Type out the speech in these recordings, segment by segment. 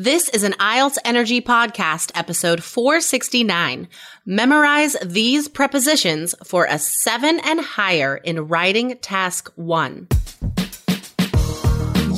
This is an IELTS Energy Podcast, episode 469. Memorize these prepositions for a seven and higher in writing task one.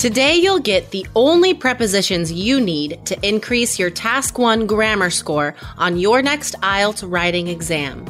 Today, you'll get the only prepositions you need to increase your Task 1 grammar score on your next IELTS writing exam.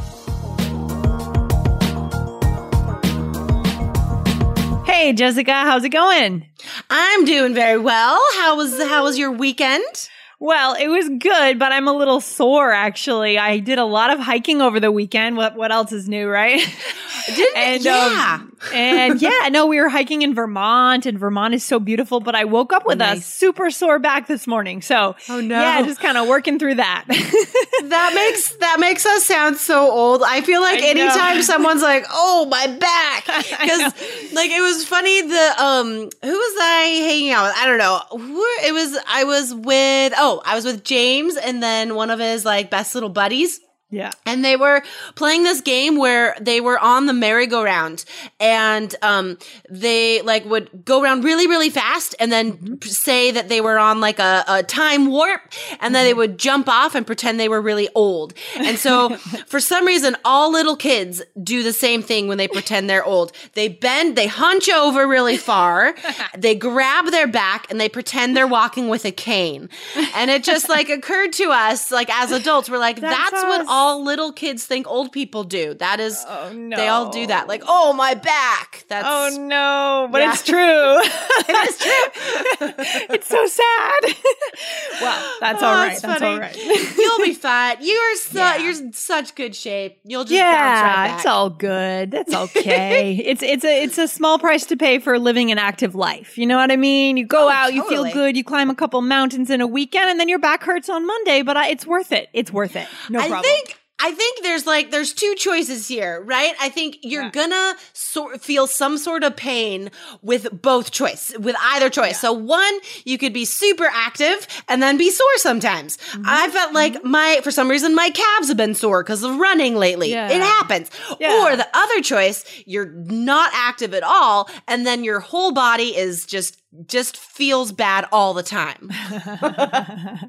Hey, Jessica, how's it going? I'm doing very well. How was how was your weekend? Well, it was good, but I'm a little sore actually. I did a lot of hiking over the weekend. What what else is new, right? Didn't and yeah. um, and yeah, no, we were hiking in Vermont, and Vermont is so beautiful. But I woke up with a Nice. super sore back this morning. So Oh, no. yeah, just kind of working through that. that makes that makes us sound so old. I feel like I know. anytime someone's like, "Oh, my back," because like it was funny. The um, who was I hanging out with? I don't know. Who, it was I was with. Oh, Oh, I was with James and then one of his like best little buddies. Yeah. And they were playing this game where they were on the merry-go-round and um they like would go around really really fast and then p- say that they were on like a, a time warp and then they would jump off and pretend they were really old. And so for some reason all little kids do the same thing when they pretend they're old. They bend, they hunch over really far, they grab their back and they pretend they're walking with a cane. And it just like occurred to us like as adults we're like That's that's, what us. All little kids think old people do. That is, Oh, no. they all do that. Like, oh, my back. That's, Oh no, but Yeah. it's true. it is true. it's so sad. well, that's oh, all Oh, right. it's That's all right. You'll be fine. You are so, Yeah. you're in such good shape. You'll just yeah, it's all good. That's okay. it's it's a it's a small price to pay for living an active life. You know what I mean? You go Oh, out, you feel good, you climb a couple mountains in a weekend, and then your back hurts on Monday. But I, it's worth it. It's worth it. No I problem. think I think there's like there's two choices here, right? I think you're Yeah. gonna sort feel some sort of pain with both choice, with either choice. So one, you could be super active and then be sore sometimes. Mm-hmm. I felt like my for some reason my calves have been sore because of running lately. Yeah. It happens. Yeah. Or the other choice, you're not active at all, and then your whole body is just just feels bad all the time. I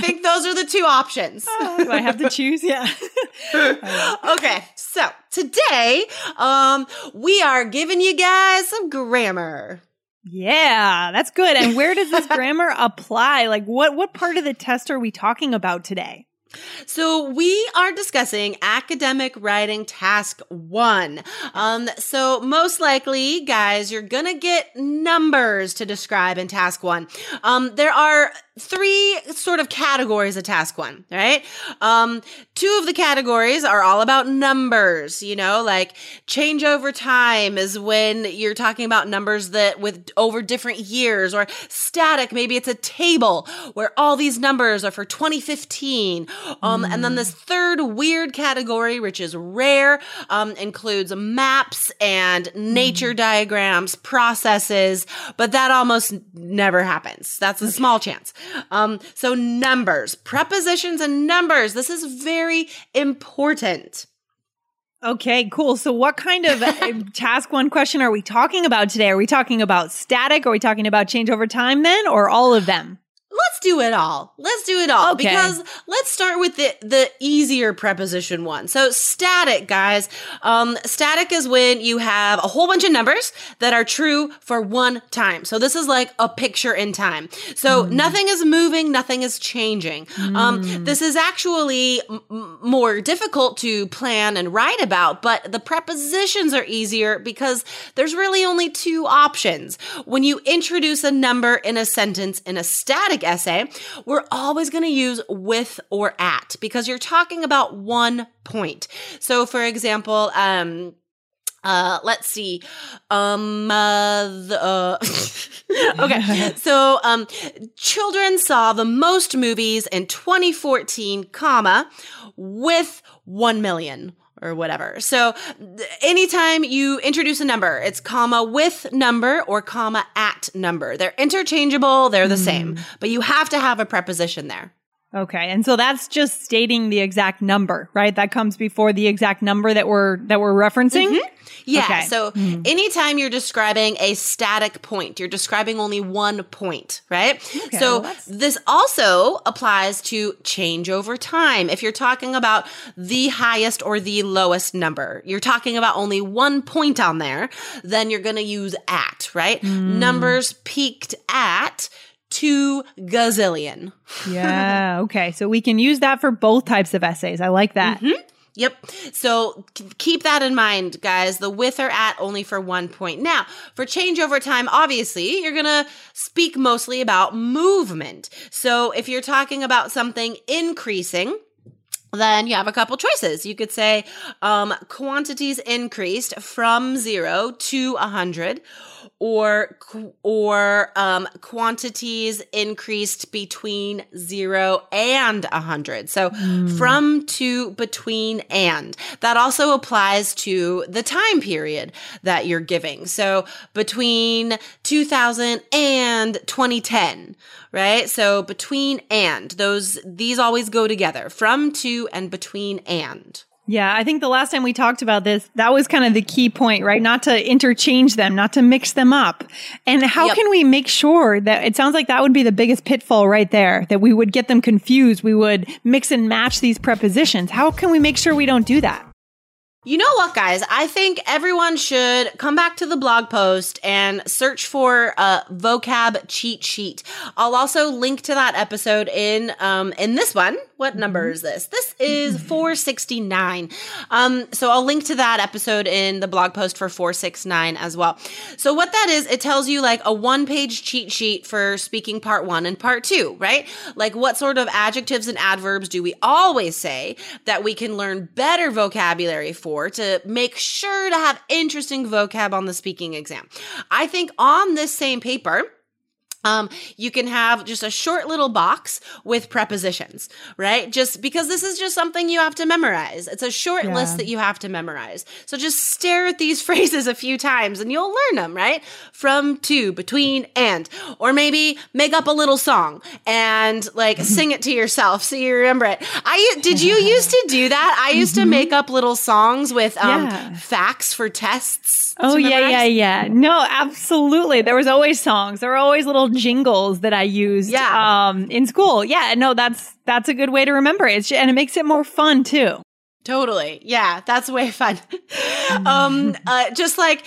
think those are the two options. Do I have to choose? Yeah. okay, so today, um, we are giving you guys some grammar. yeah, that's good. And where does this grammar apply? Like, what what part of the test are we talking about today? So we are discussing academic writing task one. Um, so most likely, guys, you're gonna get numbers to describe in task one. Um, there are three sort of categories of task one, right? Um, two of the categories are all about numbers, you know, like change over time is when you're talking about numbers that with over different years or static, maybe it's a table where all these numbers are for 2015. Um, and then this third weird category, which is rare, um, includes maps and nature diagrams, processes, but that almost never happens. That's a small chance. Um, so numbers, prepositions and numbers. This is very important. Okay, cool. So, what kind of uh, task one question are we talking about today? Are we talking about static? Are we talking about change over time then, or all of them? Do it all. Let's do it all Okay. because let's start with the the easier preposition one. So static, guys. Um, static is when you have a whole bunch of numbers that are true for one time. So this is like a picture in time. So nothing is moving, nothing is changing. Um, this is actually m- more difficult to plan and write about, but the prepositions are easier because there's really only two options. When you introduce a number in a sentence in a static essay, we're always going to use with or at because you're talking about one point. So, for example, um, Uh, let's see. Um, uh, the, uh, okay. so, um, children saw the most movies in 2014, comma, with 1 million or whatever. So anytime you introduce a number, it's comma with number or comma at number. They're interchangeable, they're the mm. same, but you have to have a preposition there. Okay. And so that's just stating the exact number, right? That comes before the exact number that we're that we're referencing. Mm-hmm. Yeah. Okay. So mm-hmm. anytime you're describing a static point, you're describing only one point, right? Okay, so well, this also applies to change over time. If you're talking about the highest or the lowest number, you're talking about only one point on there, then you're going to use at, right? Mm. Numbers peaked at two gazillion. yeah. Okay. So we can use that for both types of essays. I like that. Mm-hmm. Yep. So keep that in mind, guys. The with or at only for one point. Now, for change over time, obviously, you're going to speak mostly about movement. So if you're talking about something increasing, then you have a couple choices. You could say um, quantities increased from zero to a hundred, or or um, quantities increased between zero and a hundred. So mm. from to between and that also applies to the time period that you're giving. So between 2000 and 2010, right? So between and those these always go together. From to and between and. Yeah, I think the last time we talked about this, that was kind of the key point, right? Not to interchange them, not to mix them up. And how yep. can we make sure that it sounds like that would be the biggest pitfall right there, that we would get them confused. We would mix and match these prepositions. How can we make sure we don't do that? You know what, guys? I think everyone should come back to the blog post and search for a vocab cheat sheet. I'll also link to that episode in um, in this one. What number is this? This is 469. Um, so I'll link to that episode in the blog post for 469 as well. So what that is, it tells you like a one page cheat sheet for speaking part one and part two, right? Like what sort of adjectives and adverbs do we always say that we can learn better vocabulary for? for to make sure to have interesting vocab on the speaking exam. I think on this same paper, um, you can have just a short little box with prepositions, right? Just because this is just something you have to memorize. It's a short yeah. list that you have to memorize. So just stare at these phrases a few times and you'll learn them, right? From, to, between, and. Or maybe make up a little song and like sing it to yourself so you remember it. I did you used to do that? I used mm-hmm. to make up little songs with um, yeah. facts for tests. Oh yeah, yeah, yeah. No, absolutely. There was always songs. There were always little jingles that I used yeah. um, in school. Yeah, no, that's that's a good way to remember it, and it makes it more fun too. Totally. Yeah, that's way fun. um, uh, just like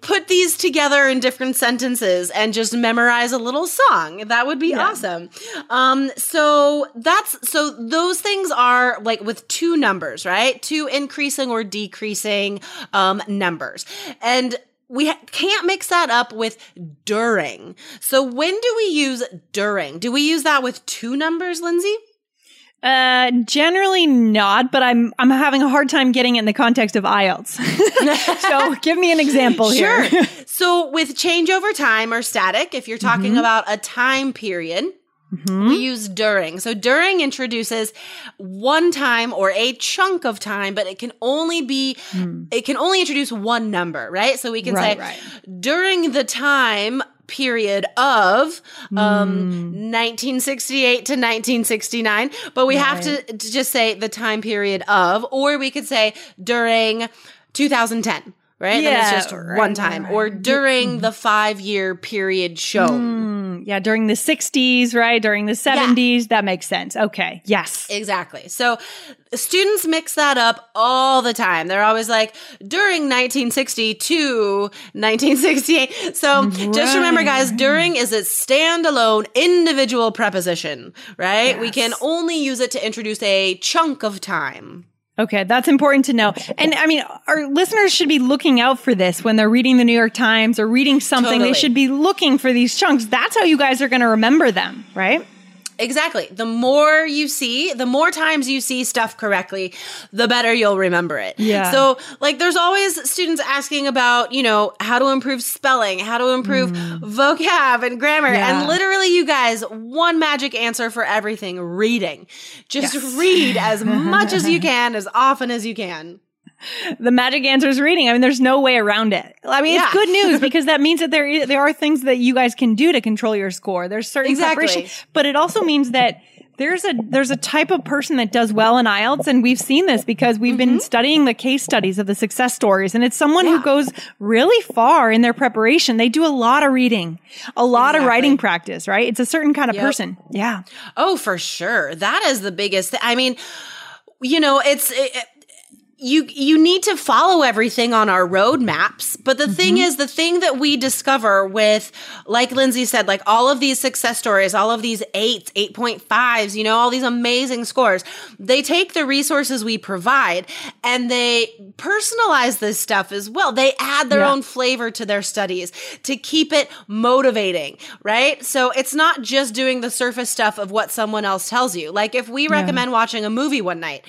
put these together in different sentences and just memorize a little song. That would be yeah. awesome. Um, so that's, so those things are like with two numbers, right? Two increasing or decreasing, um, numbers. And we ha- can't mix that up with during. So when do we use during? Do we use that with two numbers, Lindsay? Uh, generally not, but I'm I'm having a hard time getting it in the context of IELTS. so give me an example sure. here. so with change over time or static, if you're talking mm-hmm. about a time period, Mm-hmm. We use during. So during introduces one time or a chunk of time, but it can only be, mm. it can only introduce one number, right? So we can right, say right. during the time period of um, mm. 1968 to 1969, but we right. have to, to just say the time period of, or we could say during 2010 right? Yeah, and it's just right, one time, right, or during mm-hmm. the five year period shown. Mm, yeah, during the 60s, right? During the 70s. Yeah. That makes sense. Okay. Yes. Exactly. So students mix that up all the time. They're always like, during 1960 to 1968. So just remember, guys, during is a standalone individual preposition, right? Yes. We can only use it to introduce a chunk of time. Okay, that's important to know. And I mean, our listeners should be looking out for this when they're reading the New York Times or reading something. Totally. They should be looking for these chunks. That's how you guys are going to remember them, right? Exactly. The more you see, the more times you see stuff correctly, the better you'll remember it. Yeah. So, like, there's always students asking about, you know, how to improve spelling, how to improve mm. vocab and grammar. Yeah. And literally, you guys, one magic answer for everything reading. Just read as much as you can, as often as you can. The magic answer is reading. I mean, there's no way around it. I mean, Yeah. it's good news because that means that there there are things that you guys can do to control your score. There's certain Exactly. preparation, but it also means that there's a there's a type of person that does well in IELTS, and we've seen this because we've been studying the case studies of the success stories, and it's someone Mm-hmm. Yeah. who goes really far in their preparation. They do a lot of reading, a lot of writing practice. Right? It's a certain kind of Yep. person. Yeah. Oh, for sure. That is the biggest. Th- I mean, you know, it's. It, it- you you need to follow everything on our roadmaps but the thing mm-hmm. is the thing that we discover with like lindsay said like all of these success stories all of these eights 8.5s you know all these amazing scores they take the resources we provide and they personalize this stuff as well they add their Yeah. own flavor to their studies to keep it motivating, right? So it's not just doing the surface stuff of what someone else tells you. Like if we recommend watching a movie one night,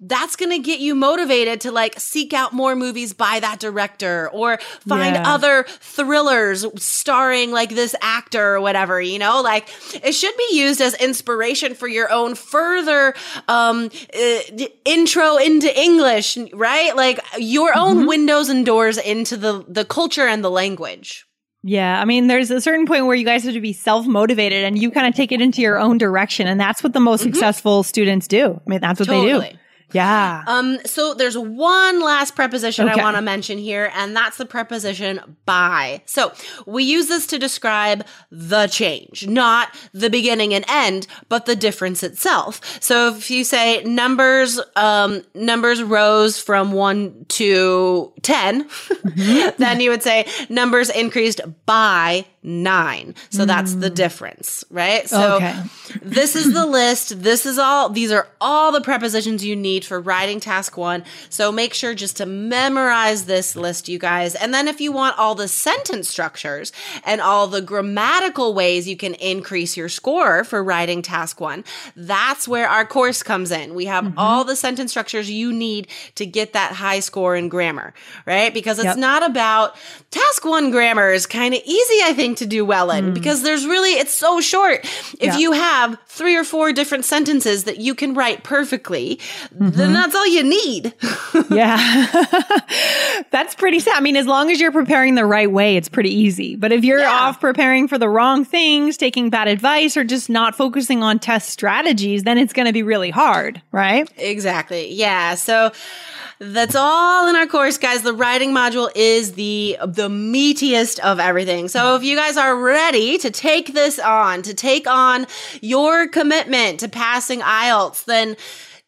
that's going to get you motivated to like seek out more movies by that director or find Yeah. other thrillers starring like this actor or whatever, you know? Like it should be used as inspiration for your own further um uh, intro into English, right? Like your own windows and doors into the the culture and the language. Yeah, I mean, there's a certain point where you guys have to be self motivated and you kind of take it into your own direction. And that's what the most successful students do. I mean, that's what they Mm-hmm. Do. Yeah. Um, so there's one last preposition Okay. I want to mention here, and that's the preposition by. So we use this to describe the change, not the beginning and end, but the difference itself. So if you say numbers, um, numbers rose from one to 10, then you would say numbers increased by nine. So that's the hmm. difference, right? So Okay. this is the list. This is all, these are all the prepositions you need for writing task one. So make sure just to memorize this list, you guys. And then if you want all the sentence structures and all the grammatical ways you can increase your score for writing task one, that's where our course comes in. We have mm-hmm. all the sentence structures you need to get that high score in grammar, right? Because it's Yep. not about task one grammar is kind of easy, I think, to do well in hmm. because there's really, it's so short. If Yeah. you have three or four different sentences that you can write perfectly, then mm-hmm. that's all you need. yeah. that's pretty sad. I mean, as long as you're preparing the right way, it's pretty easy. But if you're Yeah. off preparing for the wrong things, taking bad advice, or just not focusing on test strategies, then it's going to be really hard, right? Exactly. Yeah. So that's all in our course, guys. The writing module is the the meatiest of everything. So if you guys are ready to take this on, to take on your commitment to passing IELTS, then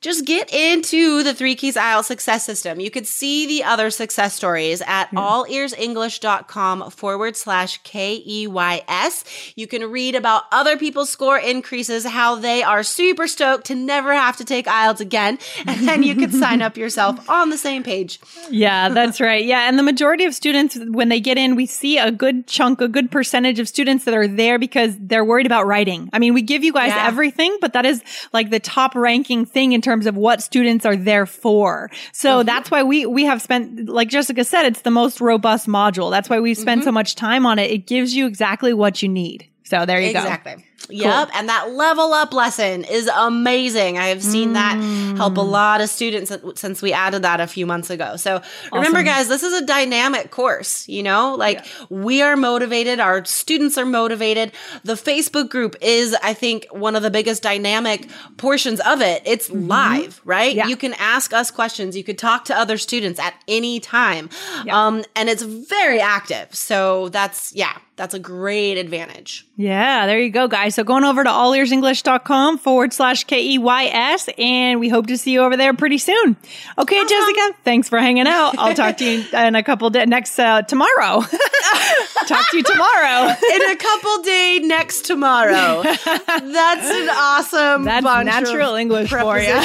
just get into the Three Keys IELTS success system. You could see the other success stories at hmm. allearsenglish.com forward slash K E Y S. You can read about other people's score increases, how they are super stoked to never have to take IELTS again. And then you can sign up yourself on the same page. Yeah, that's right. Yeah. And the majority of students, when they get in, we see a good chunk, a good percentage of students that are there because they're worried about writing. I mean, we give you guys Yeah. everything, but that is like the top ranking thing in terms of what students are there for. So Mm-hmm. that's why we, we have spent, like Jessica said, it's the most robust module. That's why we spend Mm-hmm. so much time on it. It gives you exactly what you need. So there you go. Exactly. Yep. And that level up lesson is amazing. I have seen that help a lot of students since we added that a few months ago. So remember, guys, this is a dynamic course, you know, like we are motivated. Our students are motivated. The Facebook group is, I think, one of the biggest dynamic portions of it. It's live, right? Yeah. You can ask us questions. You could talk to other students at any time. Um, and it's very active. So that's, yeah, that's a great advantage. Yeah, there you go, guys. So going over to allearsenglish.com forward slash K E Y S, and we hope to see you over there pretty soon. Okay, Jessica, thanks for hanging out. I'll talk to you in a couple days next uh, tomorrow. talk to you tomorrow. in a couple day next tomorrow. That's an awesome That's natural English for you.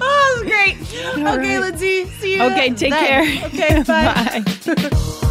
oh, that's great. okay, right. Lindsay. See you. Okay, take care. Okay, bye. Bye.